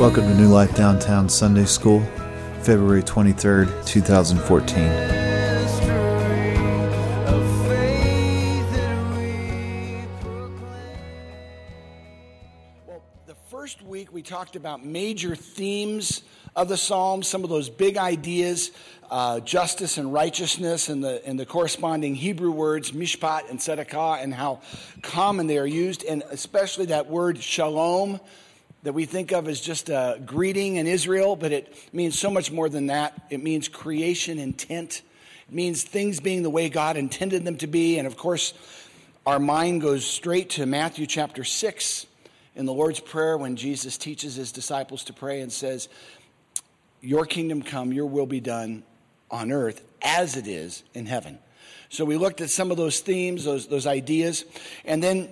Welcome to New Life Downtown Sunday School, February 23rd, 2014. Well, the first week we talked about major themes of the Psalms, some of those big ideas, uh, justice and righteousness, and the, and the corresponding Hebrew words, mishpat and tzedakah, and how common they are used, and especially that word shalom that we think of as just a greeting in Israel, but it means so much more than that. It means creation intent, it means things being the way God intended them to be, and of course, our mind goes straight to Matthew chapter 6 in the Lord's Prayer when Jesus teaches his disciples to pray and says, Your kingdom come, your will be done on earth as it is in heaven. So we looked at some of those themes, those, those ideas. And then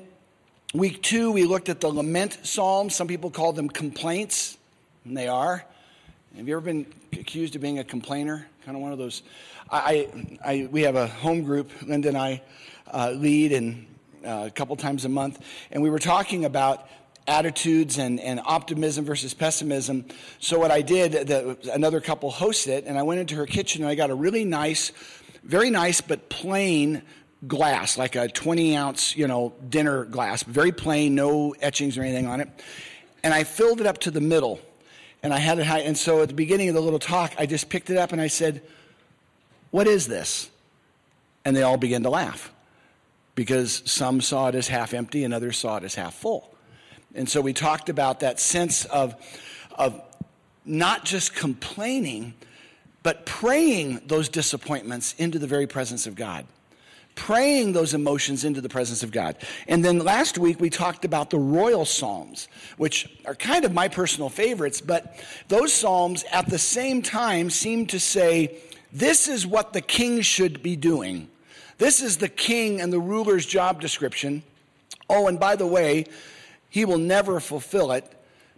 week two, we looked at the lament psalms. Some people call them complaints, and they are. Have you ever been accused of being a complainer? Kind of one of those. I, I, we have a home group, Linda and I uh, lead, and uh, a couple times a month, and we were talking about attitudes and, and optimism versus pessimism. So what I did, the, another couple hosted it, and I went into her kitchen and I got a really nice, very nice but plain glass, like a 20 ounce, you know, dinner glass, very plain, no etchings or anything on it. And I filled it up to the middle. And I had it high. And so at the beginning of the little talk, I just picked it up and I said, What is this? And they all began to laugh because some saw it as half empty and others saw it as half full. And so we talked about that sense of, of not just complaining, but praying those disappointments into the very presence of God. Praying those emotions into the presence of God. And then last week we talked about the royal psalms, which are kind of my personal favorites, but those psalms at the same time seem to say, this is what the king should be doing. This is the king and the ruler's job description. Oh, and by the way, he will never fulfill it,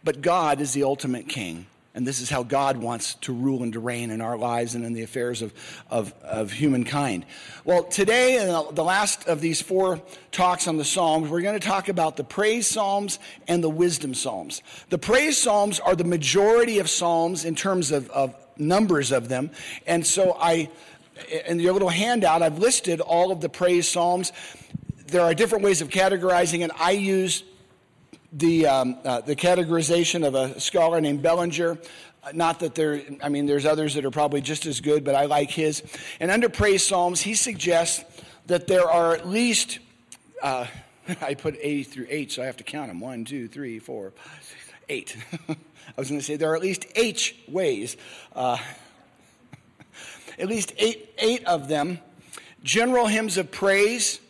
but God is the ultimate king. And this is how God wants to rule and to reign in our lives and in the affairs of, of, of humankind. Well, today, in the last of these four talks on the Psalms, we're going to talk about the praise Psalms and the wisdom Psalms. The praise Psalms are the majority of Psalms in terms of, of numbers of them. And so I, in your little handout, I've listed all of the praise Psalms. There are different ways of categorizing it. I use the, um, uh, the categorization of a scholar named Bellinger. Not that there, I mean, there's others that are probably just as good, but I like his. And under Praise Psalms, he suggests that there are at least, uh, I put A through 8, so I have to count them. One, two, three, four, five, six, eight. I was going to say there are at least H ways. Uh, at least eight, eight of them. General hymns of praise,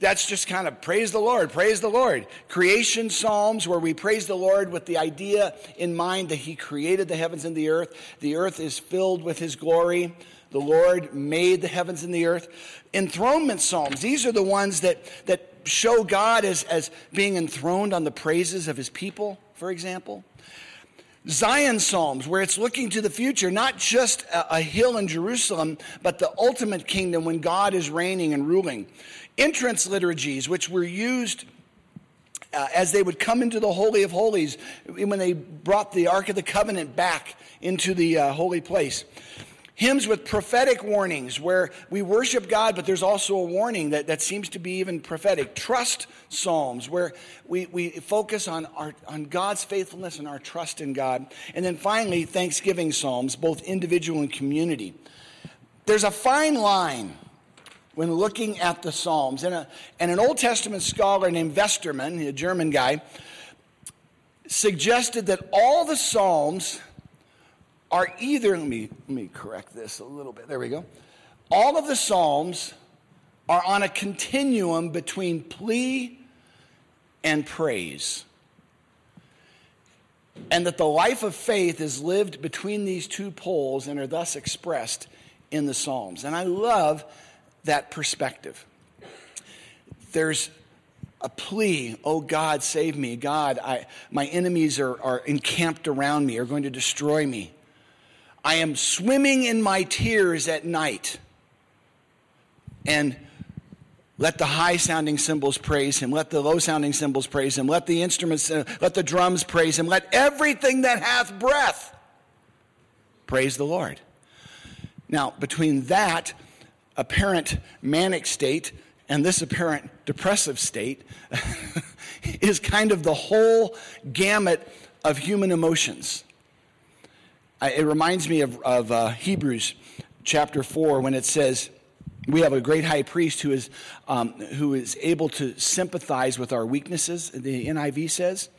that's just kind of praise the Lord, praise the Lord. Creation psalms where we praise the Lord with the idea in mind that He created the heavens and the earth. The earth is filled with His glory. The Lord made the heavens and the earth. Enthronement psalms, these are the ones that, that show God as, as being enthroned on the praises of His people, for example. Zion Psalms, where it's looking to the future, not just a, a, hill in Jerusalem, but the ultimate kingdom when God is reigning and ruling entrance liturgies, which were used uh, as they would come into the Holy of Holies when they brought the Ark of the Covenant back into the uh, holy place. Hymns with prophetic warnings where we worship God, but there's also a warning that, that seems to be even prophetic. Trust psalms where we, we focus on, our, on God's faithfulness and our trust in God. And then finally, thanksgiving psalms, both individual and community. There's a fine line when looking at the Psalms. And, a, and an Old Testament scholar named Westermann, a German guy, suggested that all the Psalms are either, let me, let me correct this a little bit. There we go. All of the Psalms are on a continuum between plea and praise. And that the life of faith is lived between these two poles and are thus expressed in the Psalms. And I love that perspective. There's a plea, oh God, save me. God, I, my enemies are, are encamped around me, are going to destroy me. I am swimming in my tears at night. And Let the high sounding cymbals praise him. Let the low sounding cymbals praise him. Let the instruments, uh, let the drums praise him. Let everything that hath breath praise the Lord. Now, between that apparent manic state and this apparent depressive state is kind of the whole gamut of human emotions. It reminds me of, of uh, Hebrews chapter 4 when it says, we have a great high priest who is, um, who is able to sympathize with our weaknesses, the NIV says,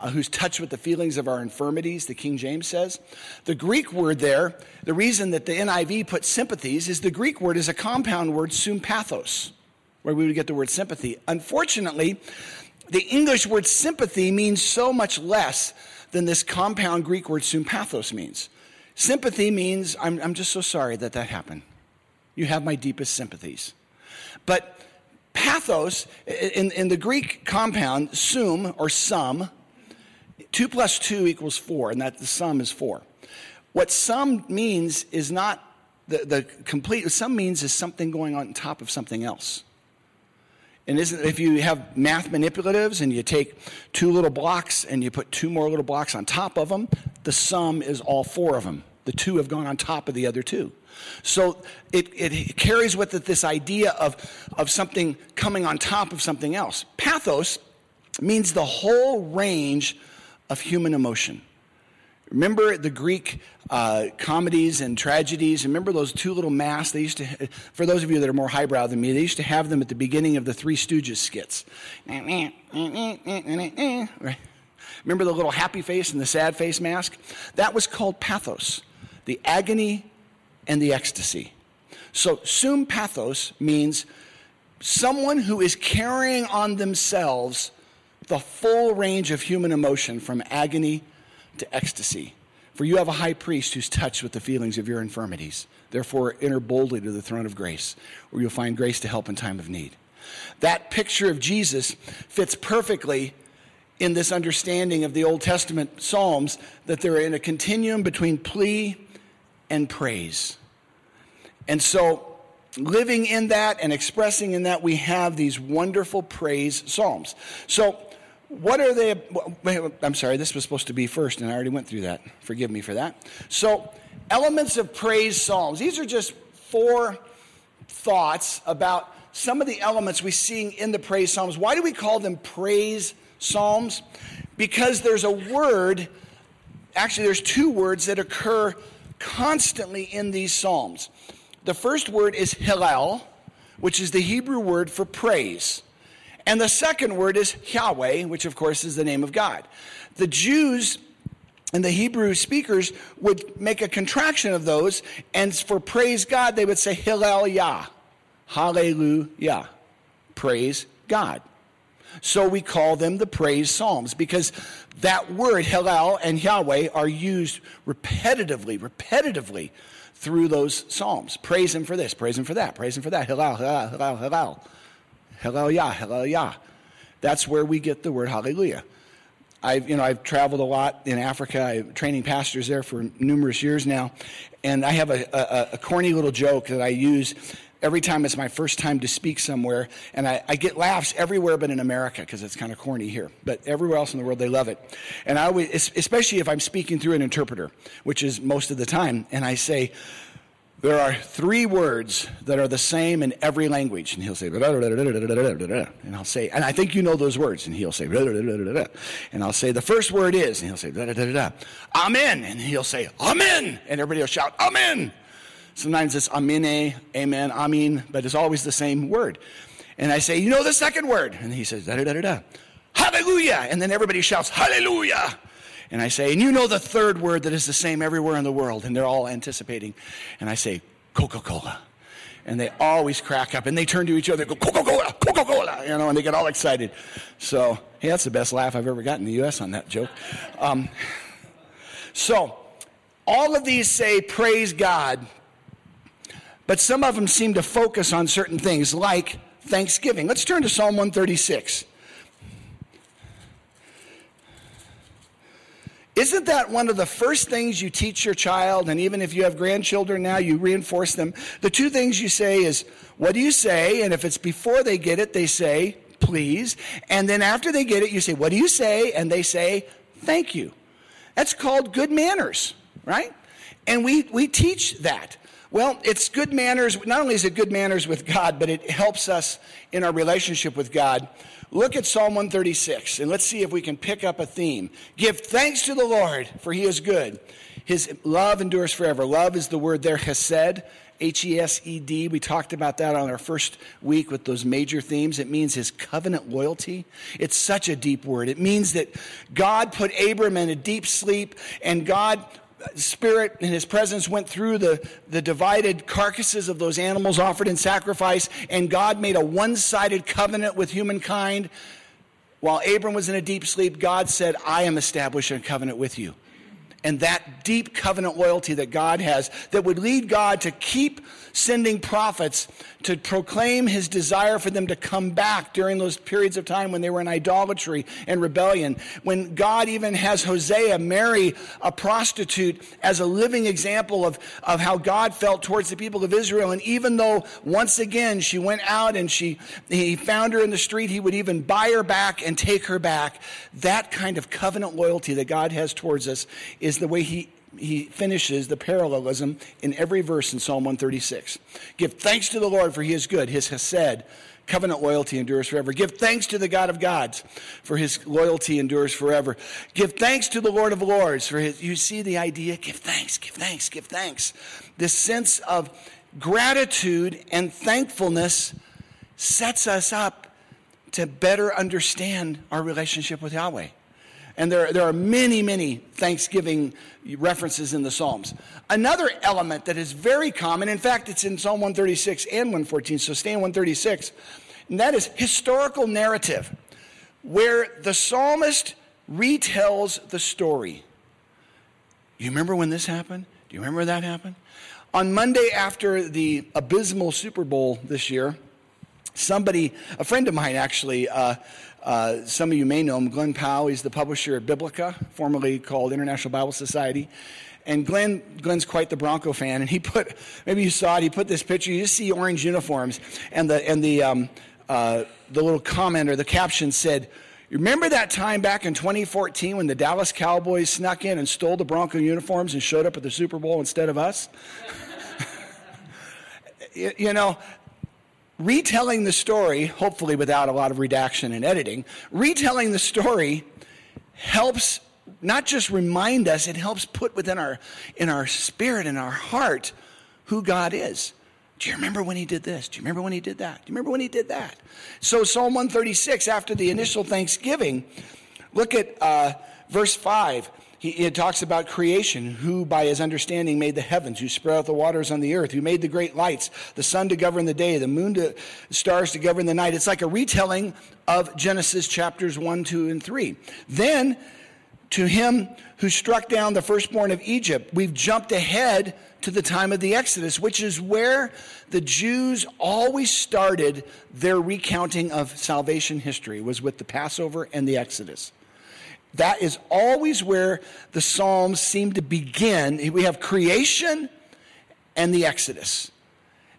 uh, who's touched with the feelings of our infirmities, the King James says. The Greek word there, the reason that the NIV puts sympathies is the Greek word is a compound word, sympathos, where we would get the word sympathy. Unfortunately, the English word sympathy means so much less than this compound Greek word sympathos means. Sympathy means, I'm, I'm just so sorry that that happened. You have my deepest sympathies. But pathos, in, in the Greek compound, sum or sum, 2 plus 2 equals 4, and that the sum is 4. What sum means is not the, the complete, sum means is something going on top of something else. And isn't, if you have math manipulatives and you take two little blocks and you put two more little blocks on top of them, the sum is all four of them. The two have gone on top of the other two. So it, it carries with it this idea of, of something coming on top of something else. Pathos means the whole range of human emotion. Remember the Greek uh, comedies and tragedies? Remember those two little masks? They used to, for those of you that are more highbrow than me, they used to have them at the beginning of the Three Stooges skits. Remember the little happy face and the sad face mask? That was called pathos, the agony and the ecstasy. So, sum pathos means someone who is carrying on themselves the full range of human emotion from agony to ecstasy. For you have a high priest who's touched with the feelings of your infirmities. Therefore, enter boldly to the throne of grace, where you'll find grace to help in time of need. That picture of Jesus fits perfectly in this understanding of the Old Testament Psalms that they're in a continuum between plea and praise. And so, living in that and expressing in that, we have these wonderful praise Psalms. So, what are they? I'm sorry, this was supposed to be first, and I already went through that. Forgive me for that. So, elements of praise psalms. These are just four thoughts about some of the elements we see in the praise psalms. Why do we call them praise psalms? Because there's a word, actually, there's two words that occur constantly in these psalms. The first word is Hillel, which is the Hebrew word for praise. And the second word is Yahweh, which of course is the name of God. The Jews and the Hebrew speakers would make a contraction of those, and for praise God, they would say Hillel Yah. Hallelujah. Praise God. So we call them the praise psalms because that word Hillel and Yahweh are used repetitively, repetitively through those psalms. Praise him for this, praise him for that, praise him for that. Hillel, Hillel, Hillel, Hillel. Hallelujah, hallelujah. That's where we get the word hallelujah. I've, you know, I've traveled a lot in Africa. I'm training pastors there for numerous years now. And I have a, a, a corny little joke that I use every time it's my first time to speak somewhere. And I, I get laughs everywhere but in America because it's kind of corny here. But everywhere else in the world, they love it. And I always, especially if I'm speaking through an interpreter, which is most of the time, and I say, there are three words that are the same in every language. And he'll say, and I'll say, and I think you know those words. And he'll say, and I'll say, the first word is, and he'll say, Amen. And he'll say, Amen. And everybody will shout, Amen. Sometimes it's Amine, Amen, Amin, but it's always the same word. And I say, you know the second word. And he says. Hallelujah. And then everybody shouts, Hallelujah. And I say, and you know the third word that is the same everywhere in the world, and they're all anticipating. And I say, Coca Cola. And they always crack up and they turn to each other, go, Coca Cola, Coca Cola, you know, and they get all excited. So, hey, that's the best laugh I've ever gotten in the U.S. on that joke. Um, so, all of these say, praise God, but some of them seem to focus on certain things like thanksgiving. Let's turn to Psalm 136. Isn't that one of the first things you teach your child? And even if you have grandchildren now, you reinforce them. The two things you say is, What do you say? And if it's before they get it, they say, Please. And then after they get it, you say, What do you say? And they say, Thank you. That's called good manners, right? And we, we teach that. Well, it's good manners. Not only is it good manners with God, but it helps us in our relationship with God. Look at Psalm 136 and let's see if we can pick up a theme. Give thanks to the Lord, for he is good. His love endures forever. Love is the word there, hesed, H E S E D. We talked about that on our first week with those major themes. It means his covenant loyalty. It's such a deep word. It means that God put Abram in a deep sleep and God Spirit and His presence went through the, the divided carcasses of those animals offered in sacrifice, and God made a one sided covenant with humankind. While Abram was in a deep sleep, God said, I am establishing a covenant with you. And that deep covenant loyalty that God has, that would lead God to keep sending prophets to proclaim his desire for them to come back during those periods of time when they were in idolatry and rebellion. When God even has Hosea marry a prostitute as a living example of, of how God felt towards the people of Israel. And even though once again she went out and she, he found her in the street, he would even buy her back and take her back. That kind of covenant loyalty that God has towards us is the way he he finishes the parallelism in every verse in Psalm 136. Give thanks to the Lord, for he is good. His hesed, covenant loyalty, endures forever. Give thanks to the God of gods, for his loyalty endures forever. Give thanks to the Lord of lords, for his, you see the idea? Give thanks, give thanks, give thanks. This sense of gratitude and thankfulness sets us up to better understand our relationship with Yahweh. And there, there are many, many Thanksgiving references in the Psalms. Another element that is very common, in fact, it's in Psalm 136 and 114, so stay in 136, and that is historical narrative, where the psalmist retells the story. You remember when this happened? Do you remember that happened? On Monday after the abysmal Super Bowl this year, somebody, a friend of mine actually, uh, uh, some of you may know him, Glenn Powell. He's the publisher of Biblica, formerly called International Bible Society. And Glenn, Glenn's quite the Bronco fan, and he put, maybe you saw it, he put this picture, you just see orange uniforms, and the, and the, um, uh, the little comment or the caption said, Remember that time back in 2014 when the Dallas Cowboys snuck in and stole the Bronco uniforms and showed up at the Super Bowl instead of us? you know, retelling the story, hopefully without a lot of redaction and editing, retelling the story helps not just remind us, it helps put within our in our spirit and our heart who God is. Do you remember when he did this? Do you remember when he did that? Do you remember when he did that? So Psalm 136, after the initial thanksgiving, look at uh, verse 5 he, it talks about creation, who by his understanding made the heavens, who spread out the waters on the earth, who made the great lights, the sun to govern the day, the moon to stars to govern the night. It's like a retelling of Genesis chapters 1, 2, and 3. Then, to him who struck down the firstborn of Egypt, we've jumped ahead to the time of the Exodus, which is where the Jews always started their recounting of salvation history, was with the Passover and the Exodus. That is always where the Psalms seem to begin. We have creation and the Exodus.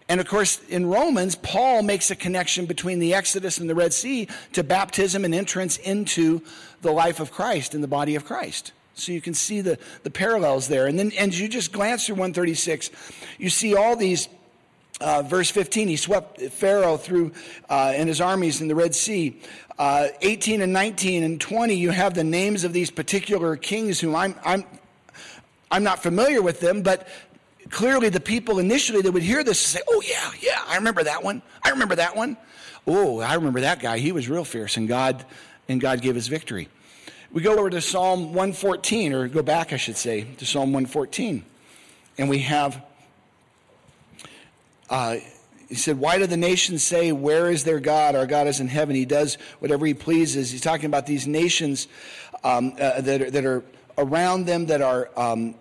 And of course, in Romans, Paul makes a connection between the Exodus and the Red Sea to baptism and entrance into the life of Christ in the body of Christ. So you can see the, the parallels there. And then, and you just glance through 136, you see all these uh, verse 15, he swept Pharaoh through uh, and his armies in the Red Sea. Uh, 18 and 19 and 20, you have the names of these particular kings whom I'm, I'm, I'm not familiar with them, but clearly the people initially that would hear this say, Oh, yeah, yeah, I remember that one. I remember that one. Oh, I remember that guy. He was real fierce, and God, and God gave his victory. We go over to Psalm 114, or go back, I should say, to Psalm 114, and we have uh, he said, Why do the nations say, Where is their God? Our God is in heaven. He does whatever he pleases. He's talking about these nations um, uh, that, are, that are around them that are. Um,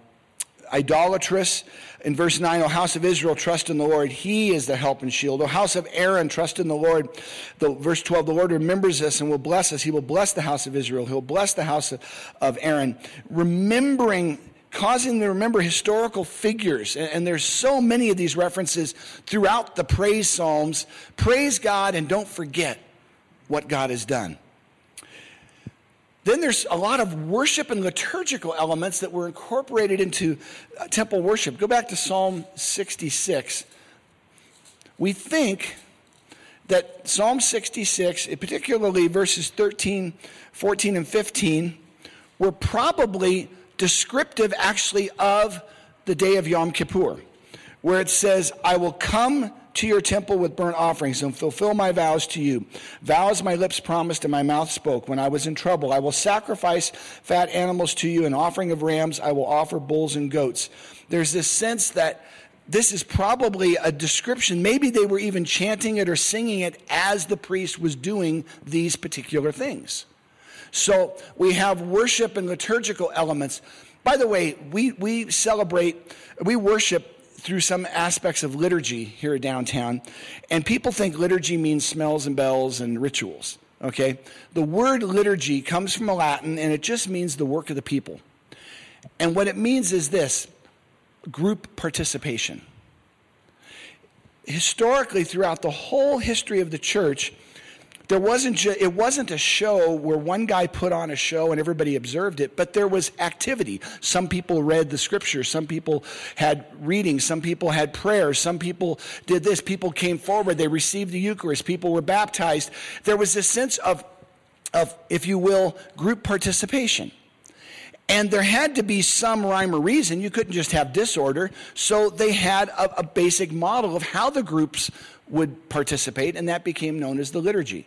idolatrous. In verse 9, O house of Israel, trust in the Lord. He is the help and shield. O house of Aaron, trust in the Lord. The, verse 12, the Lord remembers us and will bless us. He will bless the house of Israel. He'll bless the house of, of Aaron. Remembering causing them to remember historical figures. And there's so many of these references throughout the praise psalms. Praise God and don't forget what God has done. Then there's a lot of worship and liturgical elements that were incorporated into uh, temple worship. Go back to Psalm 66. We think that Psalm 66, particularly verses 13, 14, and 15, were probably descriptive actually of the day of Yom Kippur, where it says, I will come to your temple with burnt offerings and fulfill my vows to you. Vows my lips promised and my mouth spoke when I was in trouble. I will sacrifice fat animals to you, an offering of rams. I will offer bulls and goats. There's this sense that this is probably a description. Maybe they were even chanting it or singing it as the priest was doing these particular things. So we have worship and liturgical elements. By the way, we, we celebrate, we worship through some aspects of liturgy here at downtown, and people think liturgy means smells and bells and rituals. Okay? The word liturgy comes from Latin and it just means the work of the people. And what it means is this group participation. Historically, throughout the whole history of the church, there wasn't ju- it wasn't a show where one guy put on a show and everybody observed it, but there was activity. Some people read the scripture, some people had readings, some people had prayers, some people did this. People came forward, they received the Eucharist, people were baptized. There was this sense of, of if you will, group participation. And there had to be some rhyme or reason. You couldn't just have disorder. So they had a, a, basic model of how the groups would participate, and that became known as the liturgy.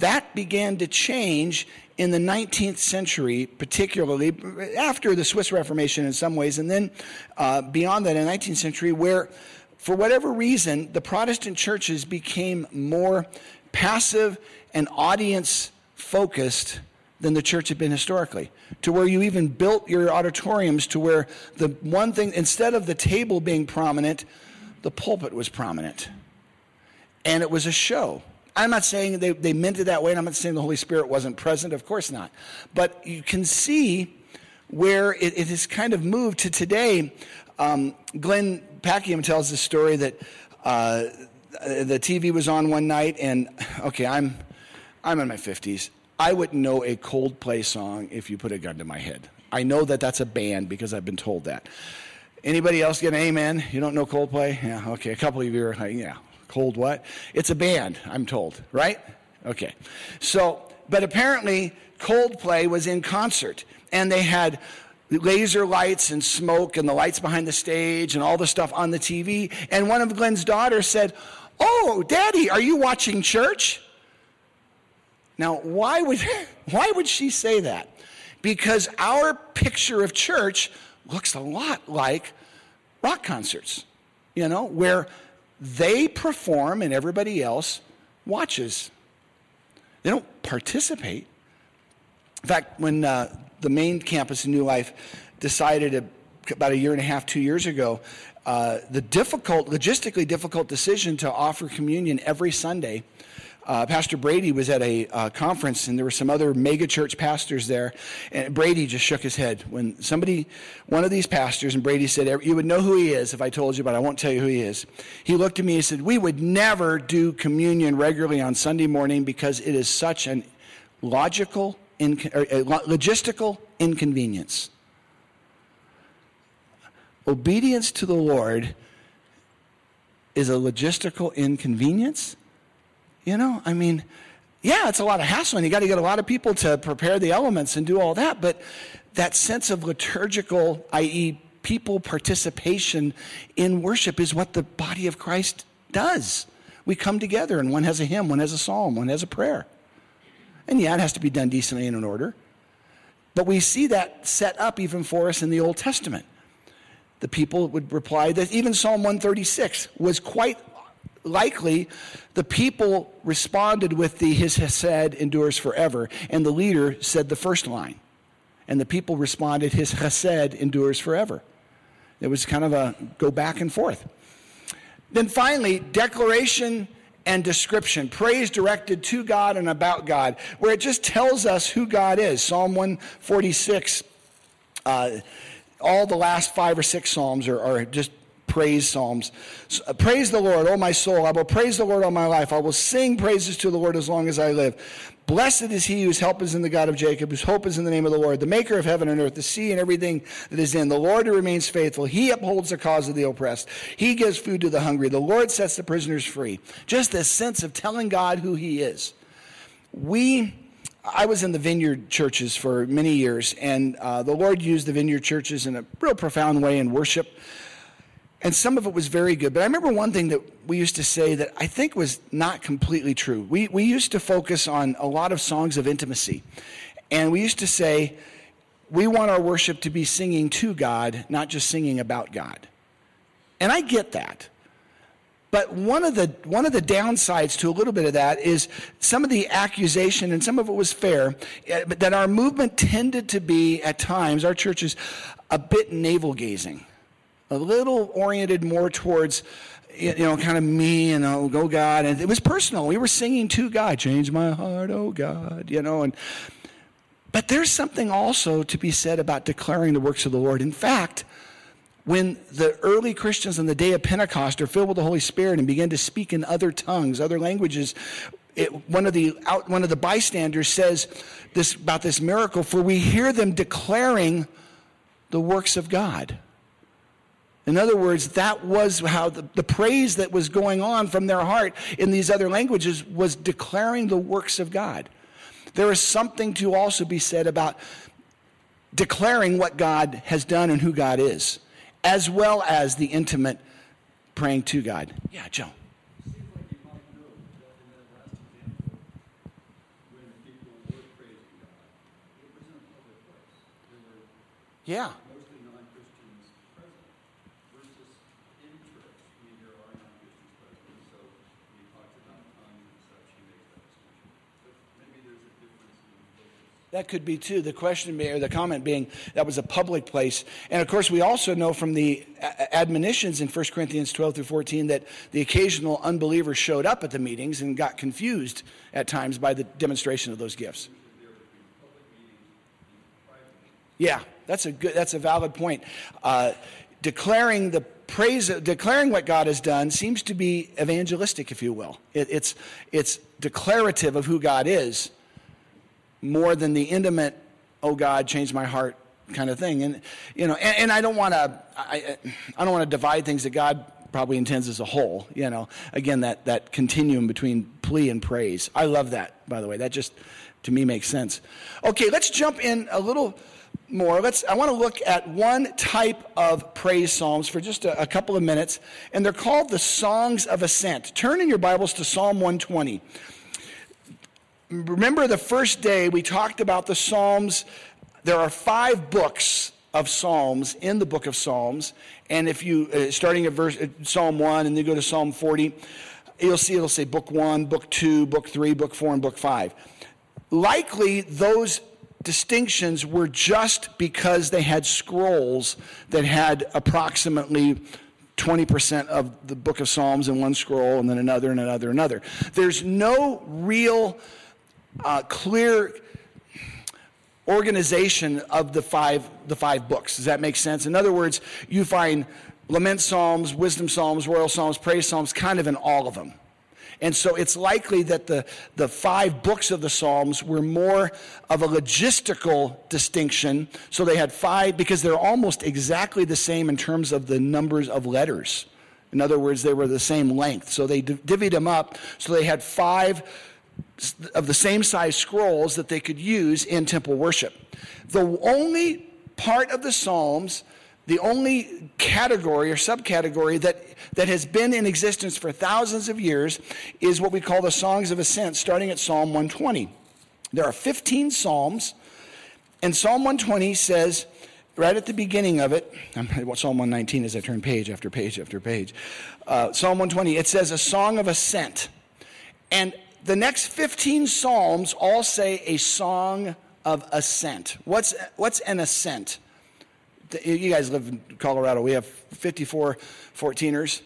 That began to change in the 19th century, particularly after the Swiss Reformation in some ways, and then uh, beyond that in the 19th century, where for whatever reason, the Protestant churches became more passive and audience focused than the church had been historically. To where you even built your auditoriums to where the one thing, instead of the table being prominent, the pulpit was prominent. And it was a show. I'm not saying they, they meant it that way, and I'm not saying the Holy Spirit wasn't present, of course not. But you can see where it, it has kind of moved to today. Um, Glenn Packiam tells the story that uh, the TV was on one night, and okay, I'm, I'm in my 50s. I wouldn't know a Coldplay song if you put a gun to my head. I know that that's a band because I've been told that. Anybody else get an amen? You don't know Coldplay? Yeah, okay. A couple of you are yeah, Cold what? It's a band, I'm told, right? Okay. So, but apparently Coldplay was in concert and they had laser lights and smoke and the lights behind the stage and all the stuff on the TV. And one of Glenn's daughters said, Oh, Daddy, are you watching church? Now, why would, why would she say that? Because our picture of church looks a lot like rock concerts, you know, where they perform and everybody else watches. They don't participate. In fact, when uh, the main campus in New Life decided a, about a year and a half, two years ago, uh, the difficult, logistically difficult decision to offer communion every Sunday uh, Pastor Brady was at a uh, conference, and there were some other megachurch pastors there. And Brady just shook his head when somebody, one of these pastors, and Brady said, "You would know who he is if I told you, but I won't tell you who he is." He looked at me and said, "We would never do communion regularly on Sunday morning because it is such an logical, inc- logistical inconvenience." Obedience to the Lord is a logistical inconvenience you know, I mean, yeah, it's a lot of hassle, you got to get a lot of people to prepare the elements and do all that. But that sense of liturgical, i.e., people participation in worship, is what the body of Christ does. We come together, and one has a hymn, one has a psalm, one has a prayer. And yeah, it has to be done decently and in order. But we see that set up even for us in the Old Testament. The people would reply that even Psalm 136 was quite likely the people responded with the his hesed endures forever and the leader said the first line and the people responded his hesed endures forever It was kind of a go back and forth. Then finally, declaration and description, praise directed to God and about God, where it just tells us who God is. Psalm 146, uh, all the last five or six Psalms are, are just praise psalms. Uh, praise the Lord, O my soul. I will praise the Lord all my life. I will sing praises to the Lord as long as I live. Blessed is he whose help is in the God of Jacob, whose hope is in the name of the Lord, the maker of heaven and earth, the sea and everything that is in. The Lord who remains faithful. He upholds the cause of the oppressed. He gives food to the hungry. The Lord sets the prisoners free. Just this sense of telling God who he is. We I was in the vineyard churches for many years, and uh, the Lord used the vineyard churches in a real profound way in worship. And some of it was very good. But I remember one thing that we used to say that I think was not completely true. We, we used to focus on a lot of songs of intimacy. And we used to say, we want our worship to be singing to God, not just singing about God. And I get that. But one of the one of the downsides to a little bit of that is some of the accusation, and some of it was fair, eh, but that our movement tended to be at times, our churches, a bit navel gazing a little oriented more towards you know, kind of me and oh, go God. And it was personal. We were singing to God, change my heart, oh God, you know. And but there's something also to be said about declaring the works of the Lord. In fact, when the early Christians on the day of Pentecost are filled with the Holy Spirit and begin to speak in other tongues, other languages, it, one of the out, one of the bystanders says this about this miracle. For we hear them declaring the works of God. In other words, that was how the, the, praise that was going on from their heart in these other languages was declaring the works of God. There is something to also be said about declaring what God has done and who God is, as well as the intimate praying to God. Yeah, Joe. Yeah. That could be too. The question or the comment being that was a public place. And of course, we also know from the admonitions in 1 Corinthians 12 through 14 that the occasional unbeliever showed up at the meetings and got confused at times by the demonstration of those gifts. Yeah, that's a good, that's a valid point. Uh, declaring the praise, declaring what God has done seems to be evangelistic, if you will. It, it's, it's declarative of who God is more than the intimate, oh God, change my heart kind of thing. And, you know, and, and I don't want to, I, I don't want to divide things that God probably intends as a whole, you know. Again, that, that continuum between plea and praise. I love that, by the way. That just, to me, makes sense. Okay, let's jump in a little more. Let's, I want to look at one type of praise psalms for just a, a couple of minutes, and they're called the Songs of Ascent. Turn in your Bibles to Psalm 120 remember the first day we talked about the Psalms. There are five books of Psalms in the book of Psalms. And if you, uh, starting at verse, uh, Psalm 1 and then go to Psalm 40, you'll see it'll say book 1, book 2, book 3, book 4, and book 5. Likely those distinctions were just because they had scrolls that had approximately 20% of the book of Psalms in one scroll and then another and another and another. There's no real uh, clear organization of the five, the five books. Does that make sense? In other words, you find lament psalms, wisdom psalms, royal psalms, praise psalms kind of in all of them. And so it's likely that the, the five books of the Psalms were more of a logistical distinction. So they had five, because they're almost exactly the same in terms of the numbers of letters. In other words, they were the same length. So they divvied them up. So they had five of the same size scrolls that they could use in temple worship. The only part of the Psalms, the only category or subcategory that, that has been in existence for thousands of years is what we call the Songs of Ascent, starting at Psalm 120. There are 15 Psalms, and Psalm 120 says, right at the beginning of it, Psalm 119 as I turn page after page after page, uh, Psalm 120, it says a song of ascent. And the next 15 Psalms all say a song of ascent. What's, what's an ascent? You guys live in Colorado. We have 54 14ers.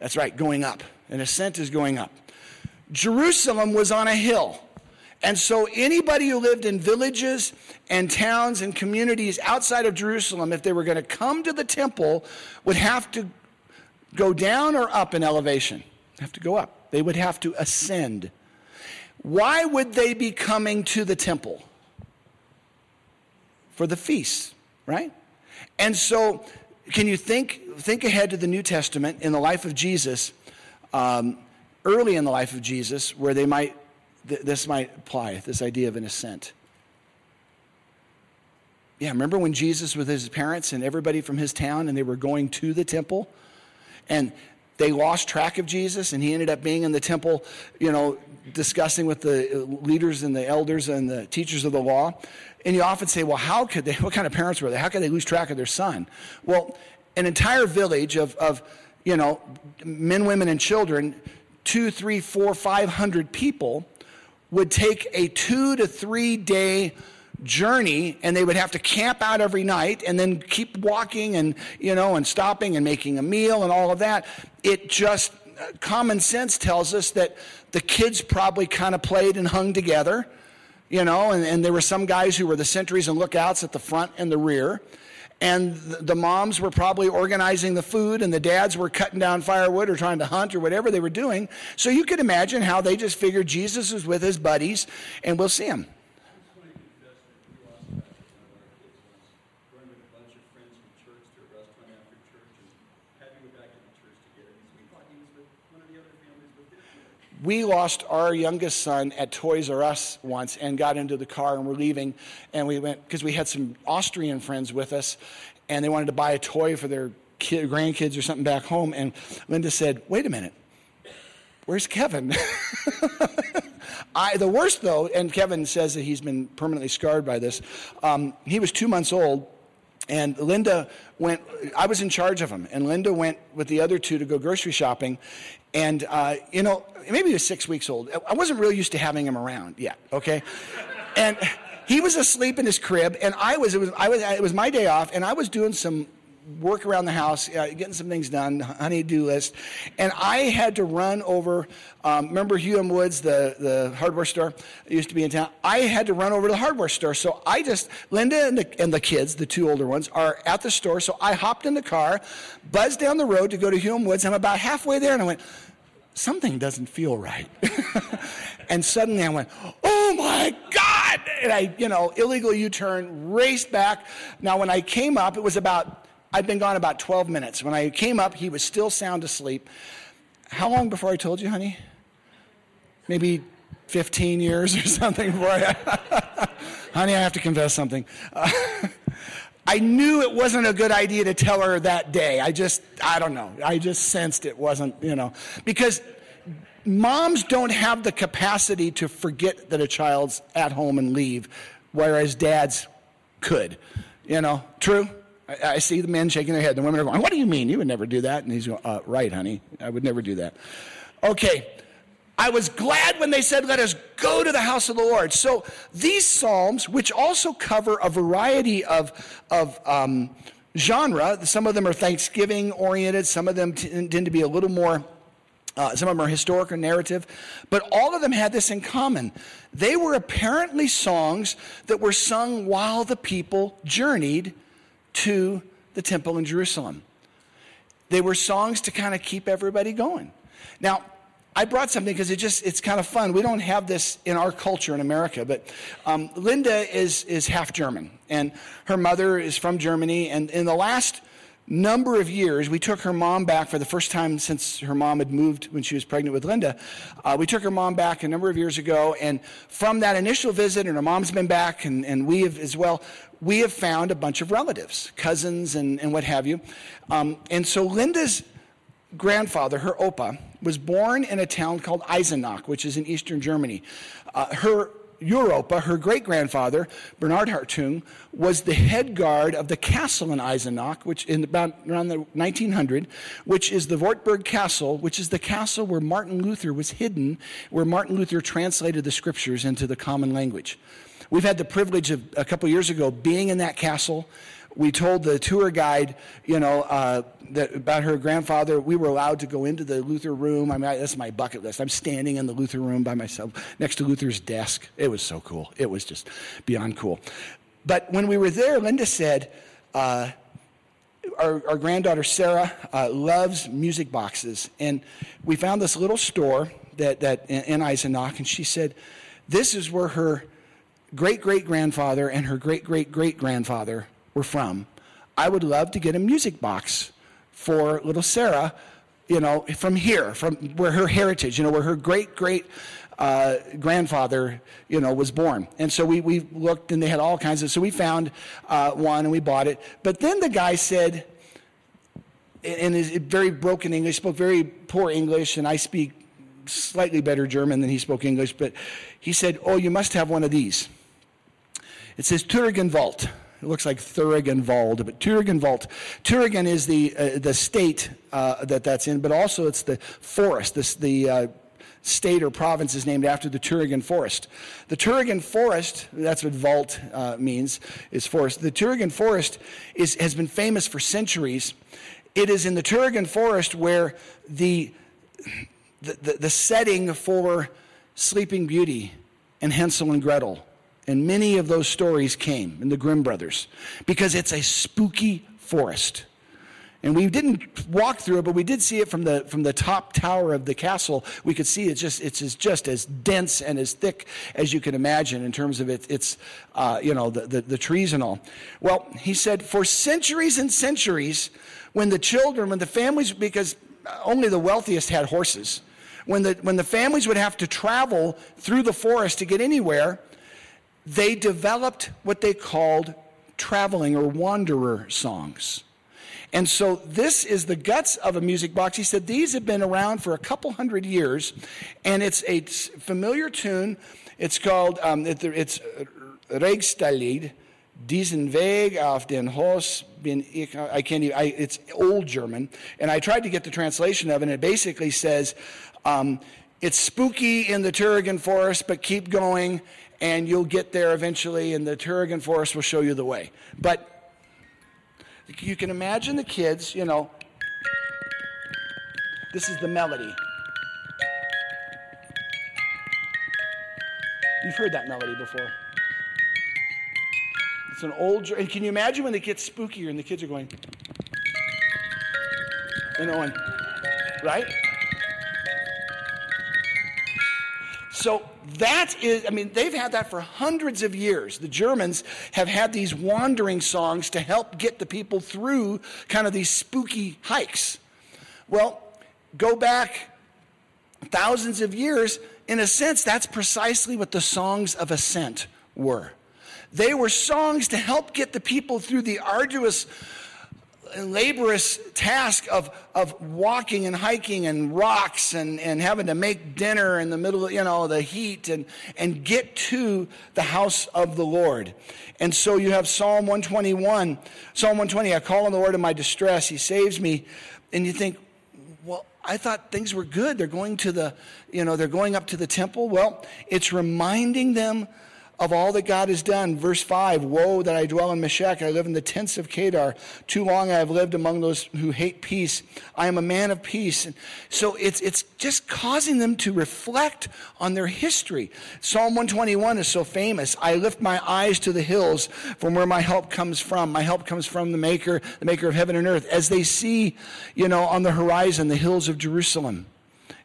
That's right, going up. An ascent is going up. Jerusalem was on a hill. And so, anybody who lived in villages and towns and communities outside of Jerusalem, if they were going to come to the temple, would have to go down or up in elevation. Have to go up. They would have to ascend. Why would they be coming to the temple? For the feast, right? And so, can you think, think ahead to the New Testament in the life of Jesus, um, early in the life of Jesus, where they might, th- this might apply, this idea of an ascent. Yeah, remember when Jesus with his parents and everybody from his town and they were going to the temple? And they lost track of Jesus and he ended up being in the temple, you know, discussing with the leaders and the elders and the teachers of the law. And you often say, well, how could they, what kind of parents were they? How could they lose track of their son? Well, an entire village of, of you know, men, women, and children, two, three, four, five hundred people, would take a two to three day journey and they would have to camp out every night and then keep walking and you know and stopping and making a meal and all of that. It just uh, common sense tells us that the kids probably kind of played and hung together you know and, and there were some guys who were the sentries and lookouts at the front and the rear. And the moms were probably organizing the food and the dads were cutting down firewood or trying to hunt or whatever they were doing. So you could imagine how they just figured jesus was with his buddies and we'll see him we lost our youngest son at Toys R Us once and got into the car and we're leaving and we went because we had some Austrian friends with us and they wanted to buy a toy for their kid, grandkids or something back home and Linda said, "Wait a minute. Where's Kevin?" I, the worst though, and Kevin says that he's been permanently scarred by this. Um, he was two months old and Linda went, I was in charge of him, and Linda went with the other two to go grocery shopping. And, uh, you know, maybe he was six weeks old. I wasn't really used to having him around yet, okay? and he was asleep in his crib, and I was, it was, I was, it was my day off, and I was doing some work around the house, uh, getting some things done, honey-do list, and I had to run over. Um, remember M. Woods, the the hardware store used to be in town. I had to run over to the hardware store, so I just Linda and the, and the kids, the two older ones, are at the store. So I hopped in the car, buzzed down the road to go to Hugh M. Woods. I'm about halfway there, and I went something doesn't feel right. and suddenly I went, oh my God! And I, you know, illegal U turn, raced back. Now, when I came up, it was about, I'd been gone about 12 minutes. When I came up, he was still sound asleep. How long before I told you, honey? Maybe 15 years or something before I, honey, I have to confess something. Uh, I knew it wasn't a good idea to tell her that day. I just, I don't know. I just sensed it wasn't, you know, because moms don't have the capacity to forget that a child's at home and leave, whereas dads could. You know, true? I, see the men shaking their head. The women are going, What do you mean? You would never do that. And he's going, uh, Right, honey. I would never do that. Okay. I was glad when they said, Let us go to the house of the Lord. So these Psalms, which also cover a variety of, of um, genre, some of them are Thanksgiving oriented, some of them t- tend to be a little more. Uh, some of them are historic or narrative, but all of them had this in common. They were apparently songs that were sung while the people journeyed to the temple in Jerusalem. They were songs to kind of keep everybody going. Now, I brought something because it just it's kind of fun. We don't have this in our culture in America, but um, Linda is is half German, and her mother is from Germany. And in the last number of years, we took her mom back for the first time since her mom had moved when she was pregnant with Linda. Uh, we took her mom back a number of years ago, and from that initial visit, and her mom's been back, and, and we have as well, we have found a bunch of relatives, cousins, and, and what have you. Um, and so Linda's grandfather, her Opa, was born in a town called Eisenach, which is in eastern Germany. Uh, her Uropa, her great grandfather, Bernard Hartung, was the head guard of the castle in Eisenach, which in about around the 1900, which is the Wartburg Castle, which is the castle where Martin Luther was hidden, where Martin Luther translated the scriptures into the common language. We've had the privilege of a couple years ago being in that castle we told the tour guide, you know, uh, that about her grandfather. We were allowed to go into the Luther room. I mean, that's my bucket list. I'm standing in the Luther room by myself next to Luther's desk. It was so cool. It was just beyond cool. But when we were there, Linda said, uh, our, our, granddaughter Sarah uh, loves music boxes. And we found this little store that, that in, in Eisenach, and she said, This is where her great great grandfather and her great great great grandfather were from. I would love to get a music box for little Sarah, you know, from here, from where her heritage, you know, where her great great uh, grandfather, you know, was born. And so we, we looked and they had all kinds of, so we found uh, one and we bought it. But then the guy said, in his very broken English, spoke very poor English, and I speak slightly better German than he spoke English, but he said, Oh, you must have one of these. It says Thüringenwald. It looks like Thüringenwald, but Thüringenwald. Thüringen is the, uh, the state uh, that that's in, but also it's the forest, this, the uh, state or province is named after the Thuringen Forest. The Thuringen Forest, that's what Wald uh, means, is forest. The Thuringen Forest is, has been famous for centuries. It is in the Thuringen Forest where the, the, the, the setting for Sleeping Beauty and Hansel and Gretel and many of those stories came in the Grimm brothers because it's a spooky forest. And we didn't walk through it, but we did see it from the, from the top tower of the castle. We could see it's just, it's just as dense and as thick as you can imagine in terms of it, its, uh, you know, the, the, the trees and all. Well, he said, for centuries and centuries, when the children, when the families, because only the wealthiest had horses, when the, when the families would have to travel through the forest to get anywhere, they developed what they called traveling or wanderer songs. And so this is the guts of a music box. He said these have been around for a couple hundred years, and it's a familiar tune. It's called, um, it's Rennsteiglied, diesen Weg auf den Haus bin ich, I can't even, I, it's old German, and I tried to get the translation of it, and it basically says, um, it's spooky in the Thüringen forest, but keep going, and you'll get there eventually, and the Thüringen forest will show you the way. But you can imagine the kids, you know, this is the melody. You've heard that melody before. It's an old, and can you imagine when it gets spookier and the kids are going, and Owen, right? So that is, I mean, they've had that for hundreds of years. The Germans have had these wandering songs to help get the people through kind of these spooky hikes. Well, go back thousands of years, in a sense, that's precisely what the songs of ascent were. They were songs to help get the people through the arduous laborious task of, of walking and hiking and rocks and, and having to make dinner in the middle of you know the heat and, and get to the house of the lord. And so you have psalm 121 psalm 120 i call on the lord in my distress. He saves me. And you think well i thought things were good. They're going to the you know they're going up to the temple. Well it's reminding them of all that God has done. Verse 5 Woe that I dwell in Meshech, I live in the tents of Kedar. Too long I have lived among those who hate peace. I am a man of peace. And so it's, it's just causing them to reflect on their history. Psalm 121 is so famous. I lift my eyes to the hills from where my help comes from. My help comes from the Maker, the Maker of heaven and earth. As they see, you know, on the horizon, the hills of Jerusalem.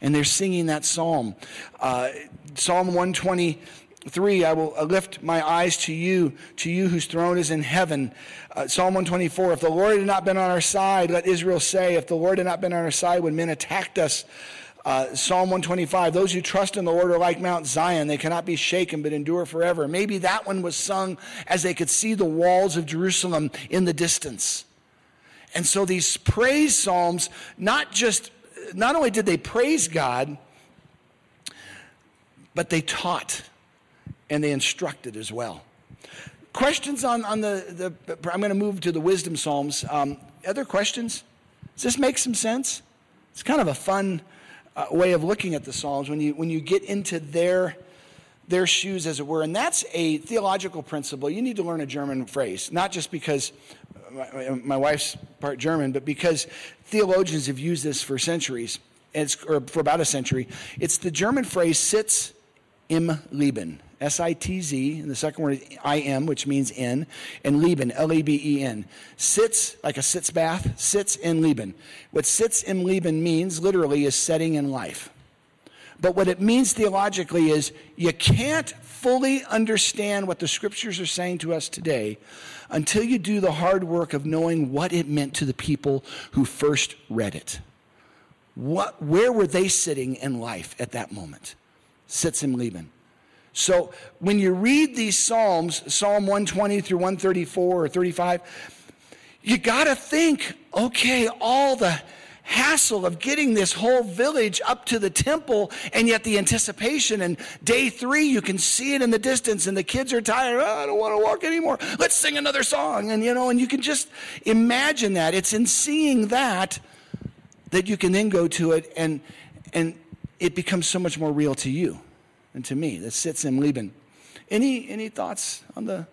And they're singing that psalm. Uh, psalm 120 Three, I will lift my eyes to you, to you whose throne is in heaven. Uh, Psalm 124, if the Lord had not been on our side, let Israel say, if the Lord had not been on our side when men attacked us. Uh, Psalm 125, those who trust in the Lord are like Mount Zion. They cannot be shaken but endure forever. Maybe that one was sung as they could see the walls of Jerusalem in the distance. And so these praise psalms, not just, not only did they praise God, but they taught and they instructed as well. Questions on, on the, the I'm going to move to the wisdom psalms. Um, other questions? Does this make some sense? It's kind of a fun uh, way of looking at the psalms when you, when you get into their their shoes, as it were. And that's a theological principle. You need to learn a German phrase, not just because my, my wife's part German, but because theologians have used this for centuries, or for about a century. It's the German phrase sitz im Leben. S I T Z, and the second word is I M, which means in, and Leben, L E B E N. Sits, like a sitz bath, sitz im Leben. What sitz im Leben means, literally, is setting in life. But what it means theologically is you can't fully understand what the scriptures are saying to us today until you do the hard work of knowing what it meant to the people who first read it. What, where were they sitting in life at that moment? Sitz im Leben. So when you read these Psalms, Psalm 120 through 134 or 35, you got to think, okay, all the hassle of getting this whole village up to the temple and yet the anticipation and day three you can see it in the distance and the kids are tired. Oh, i don't want to walk anymore. Let's sing another song. And you know and you can just imagine that. It's in seeing that that you can then go to it and and it becomes so much more real to you and to me that sitz im Leben. Any, any thoughts on the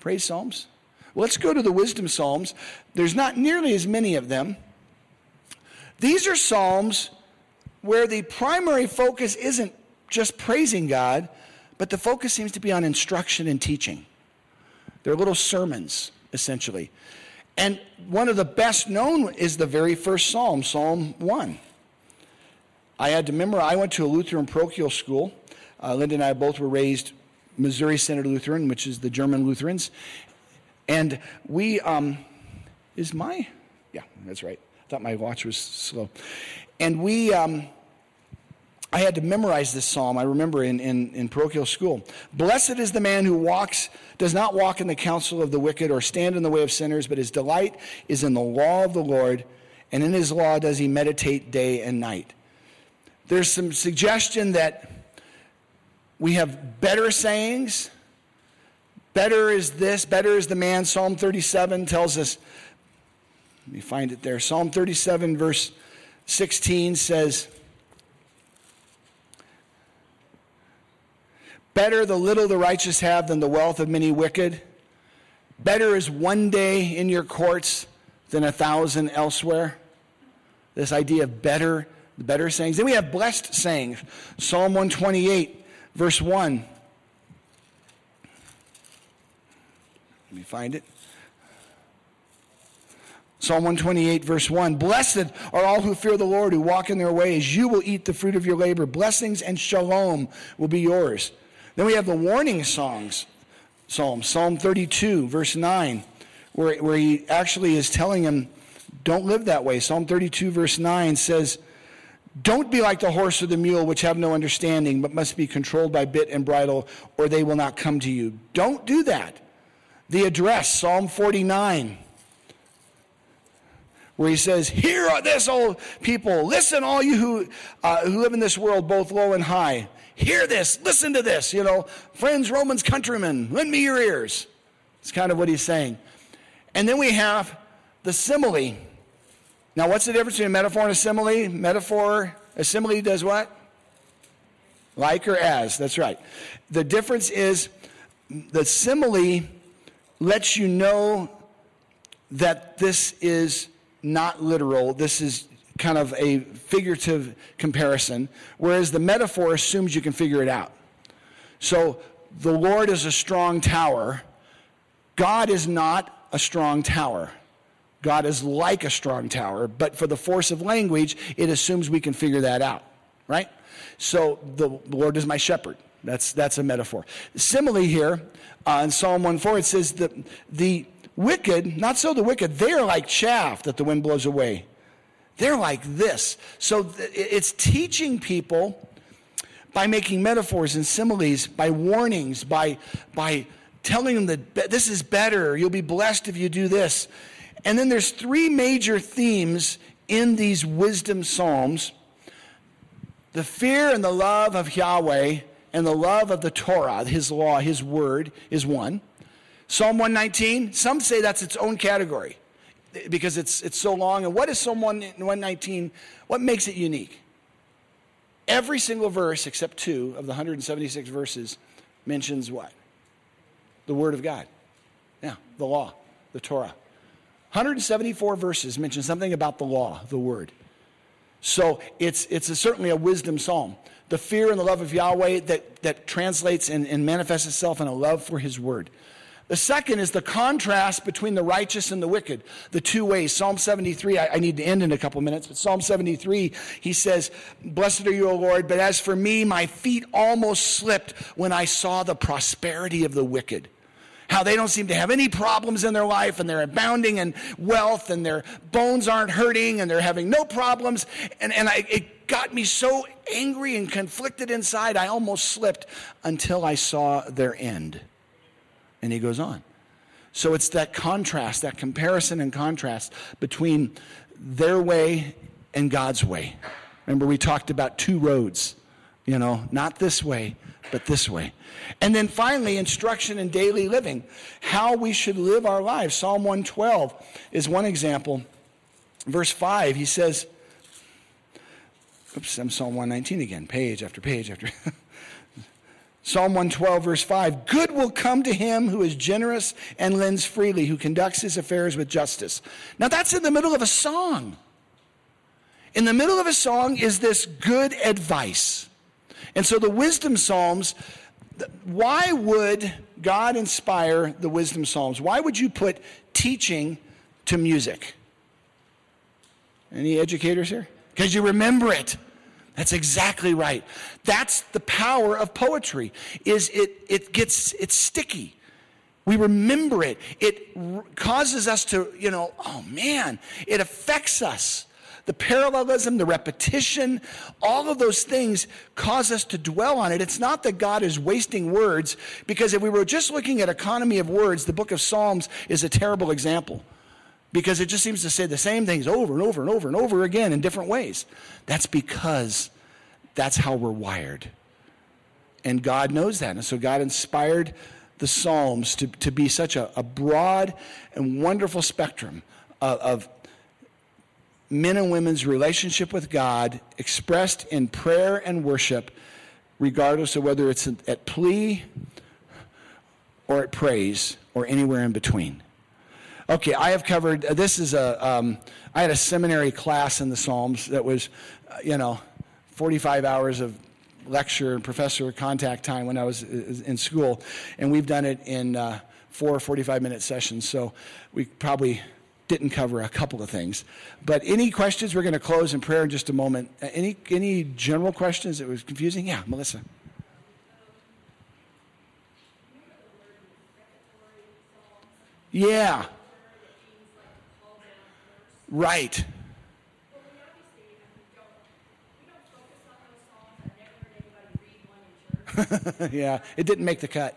praise psalms? Well, let's go to the wisdom psalms. There's not nearly as many of them. These are psalms where the primary focus isn't just praising God, but the focus seems to be on instruction and teaching. They're little sermons, essentially. And one of the best known is the very first psalm, Psalm 1. I had to remember, I went to a Lutheran parochial school uh, Linda and I both were raised Missouri Synod Lutheran, which is the German Lutherans. And we, um, is my, yeah, that's right. I thought my watch was slow. And we, um, I had to memorize this psalm. I remember in, in, in parochial school. Blessed is the man who walks, does not walk in the counsel of the wicked or stand in the way of sinners, but his delight is in the law of the Lord, and in his law does he meditate day and night. There's some suggestion that we have better sayings. Better is this, better is the man. Psalm 37 tells us, let me find it there. Psalm 37, verse 16 says, Better the little the righteous have than the wealth of many wicked. Better is one day in your courts than a thousand elsewhere. This idea of better, the better sayings. Then we have blessed sayings. Psalm 128 verse 1. Let me find it. Psalm 128, verse 1 Blessed are all who fear the Lord, who walk in their ways. You will eat the fruit of your labor. Blessings and shalom will be yours. Then we have the warning songs, Psalm, Psalm 32, verse 9, where, where he actually is telling him, don't live that way. Psalm 32, verse 9 says, don't be like the horse or the mule, which have no understanding, but must be controlled by bit and bridle, or they will not come to you. Don't do that. The address, Psalm 49, where he says, Hear this, old people. Listen, all you who, uh, who live in this world, both low and high. Hear this. Listen to this. You know, friends, Romans, countrymen, lend me your ears. It's kind of what he's saying. And then we have the simile now, what's the difference between a metaphor and a simile? Metaphor, a simile does what? Like or as, that's right. The difference is the simile lets you know that this is not literal, this is kind of a figurative comparison, whereas the metaphor assumes you can figure it out. So, the Lord is a strong tower. God is not a strong tower. God is like a strong tower, but for the force of language, it assumes we can figure that out, right? So the Lord is my shepherd. That's, that's a metaphor. Simile here uh, in Psalm 1 4, it says that the wicked, not so the wicked, they're like chaff that the wind blows away. They're like this. So th- it's teaching people by making metaphors and similes, by warnings, by, by telling them that this is better, you'll be blessed if you do this. And then there's three major themes in these wisdom psalms the fear and the love of Yahweh and the love of the Torah, his law, his word, is one. Psalm 119, some say that's its own category because it's, it's so long. And what is Psalm 119? What makes it unique? Every single verse, except two of the 176 verses, mentions what? The Word of God. Yeah, the law, the Torah. 174 verses mention something about the law, the Word. So it's, it's a, certainly a wisdom psalm. The fear and the love of Yahweh that, that translates and, and manifests itself in a love for His Word. The second is the contrast between the righteous and the wicked, the two ways. Psalm 73, I, I need to end in a couple minutes, but Psalm 73, he says, Blessed are you, O Lord, but as for me, my feet almost slipped when I saw the prosperity of the wicked how they don't seem to have any problems in their life and they're abounding in wealth and their bones aren't hurting and they're having no problems. And, and I, it got me so angry and conflicted inside, I almost slipped until I saw their end. And he goes on. So it's that contrast, that comparison and contrast between their way and God's way. Remember, we talked about two roads, you know, not this way, but this way. And then finally, instruction in daily living, how we should live our lives. Psalm 112 is one example. Verse 5, he says, Oops, I'm Psalm 119 again, page after page after. Psalm 112, verse 5 Good will come to him who is generous and lends freely, who conducts his affairs with justice. Now, that's in the middle of a song. In the middle of a song is this good advice. And so the wisdom psalms, why would God inspire the wisdom psalms? Why would you put teaching to music? Any educators here? Because you remember it. That's exactly right. That's the power of poetry. Is it it gets it's sticky. We remember it. It r- causes us to, you know, oh man, it affects us. The parallelism, the repetition, all of those things cause us to dwell on it. It's not that God is wasting words, because if we were just looking at economy of words, the book of Psalms is a terrible example because it just seems to say the same things over and over and over and over again in different ways. That's because that's how we're wired. And God knows that. And so God inspired the Psalms to, to be such a, a broad and wonderful spectrum of, of men and women's relationship with God expressed in prayer and worship, regardless of whether it's at plea or at praise or anywhere in between. Okay, I have covered. Uh, this is a. Um, I had a seminary class in the Psalms that was, uh, you know, 45 hours of lecture and professor contact time when I was uh, in school, and we've done it in uh, four 45 minute sessions. So we probably didn't cover a couple of things. But any questions? We're going to close in prayer in just a moment. Uh, any any general questions that was confusing? Yeah, Melissa. Yeah. Right. yeah, it didn't make the cut.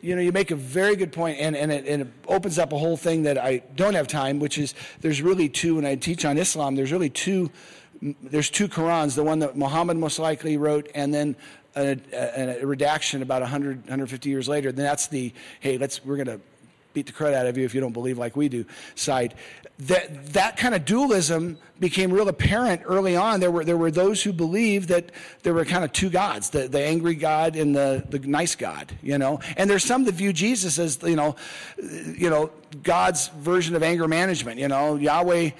you know, you make a very good point, and, and, it, and it opens up a whole thing that I don't have time, which is there's really two, when I teach on Islam, there's really two, there's two Qurans, the one that Muhammad most likely wrote, and then a, a, a redaction about 100, 150 years later. Then that's the, hey, let's, we're going to beat the crud out of you if you don't believe like we do side. That, that kind of dualism became real apparent early on. There were, there were those who believed that there were kind of two gods, the, the angry God and the, the nice God, you know. And there's some that view Jesus as, you know, you know, God's version of anger management. You know, Yahweh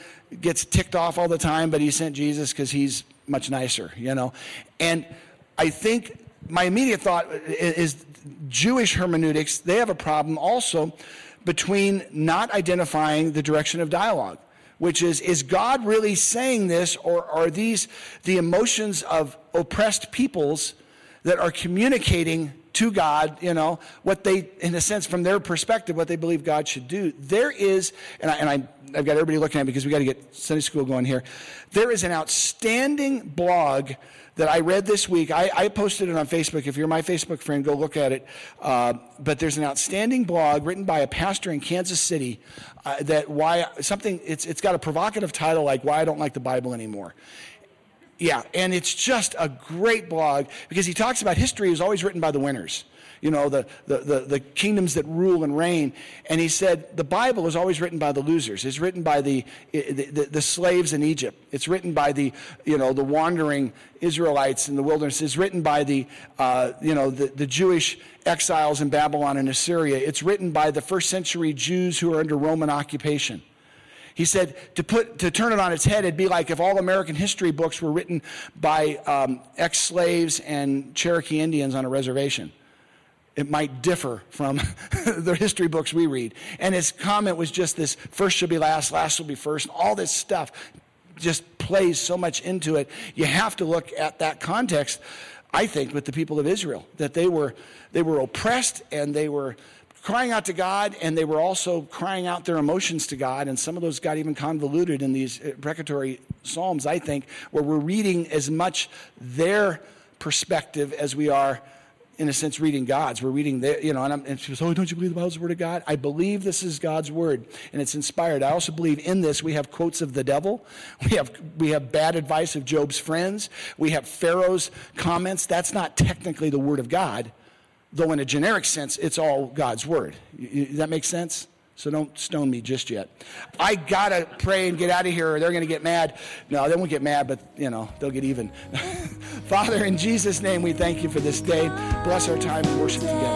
gets ticked off all the time, but he sent Jesus because he's much nicer, you know. And I think my immediate thought is Jewish hermeneutics, they have a problem also between not identifying the direction of dialogue, which is, is God really saying this, or are these the emotions of oppressed peoples that are communicating to God, you know, what they, in a sense, from their perspective, what they believe God should do. There is, and, I, and I, I've got everybody looking at me because we got to get Sunday school going here. There is an outstanding blog that I read this week. I, I, posted it on Facebook. If you're my Facebook friend, go look at it. Uh, but there's an outstanding blog written by a pastor in Kansas City uh, that why something. It's it's got a provocative title like "Why I Don't Like the Bible Anymore." Yeah, and it's just a great blog because he talks about history is always written by the winners you know, the, the, the, the, kingdoms that rule and reign. And he said the Bible is always written by the losers. It's written by the, the, the, slaves in Egypt. It's written by the, you know, the wandering Israelites in the wilderness. It's written by the, uh, you know, the, the Jewish exiles in Babylon and Assyria. It's written by the first century Jews who are under Roman occupation. He said to put to turn it on its head, it'd be like if all American history books were written by um, ex-slaves and Cherokee Indians on a reservation it might differ from the history books we read. And his comment was just this first should be last, last will be first, all this stuff just plays so much into it. You have to look at that context, I think, with the people of Israel, that they were, they were oppressed and they were crying out to God, and they were also crying out their emotions to God. And some of those got even convoluted in these uh, precatory psalms, I think, where we're reading as much their perspective as we are in a sense, reading God's. We're reading, the, you know, and, and she goes, Oh, don't you believe the Bible's the Word of God? I believe this is God's Word, and it's inspired. I also believe in this we have quotes of the devil, we have, we have bad advice of Job's friends, we have Pharaoh's comments. That's not technically the Word of God, though in a generic sense, it's all God's Word. Does that make sense? So don't stone me just yet. I gotta pray and get out of here, or they're gonna get mad. No, they won't get mad, but you know they'll get even. Father, in Jesus' name, we thank you for this day. Bless our time and worship together.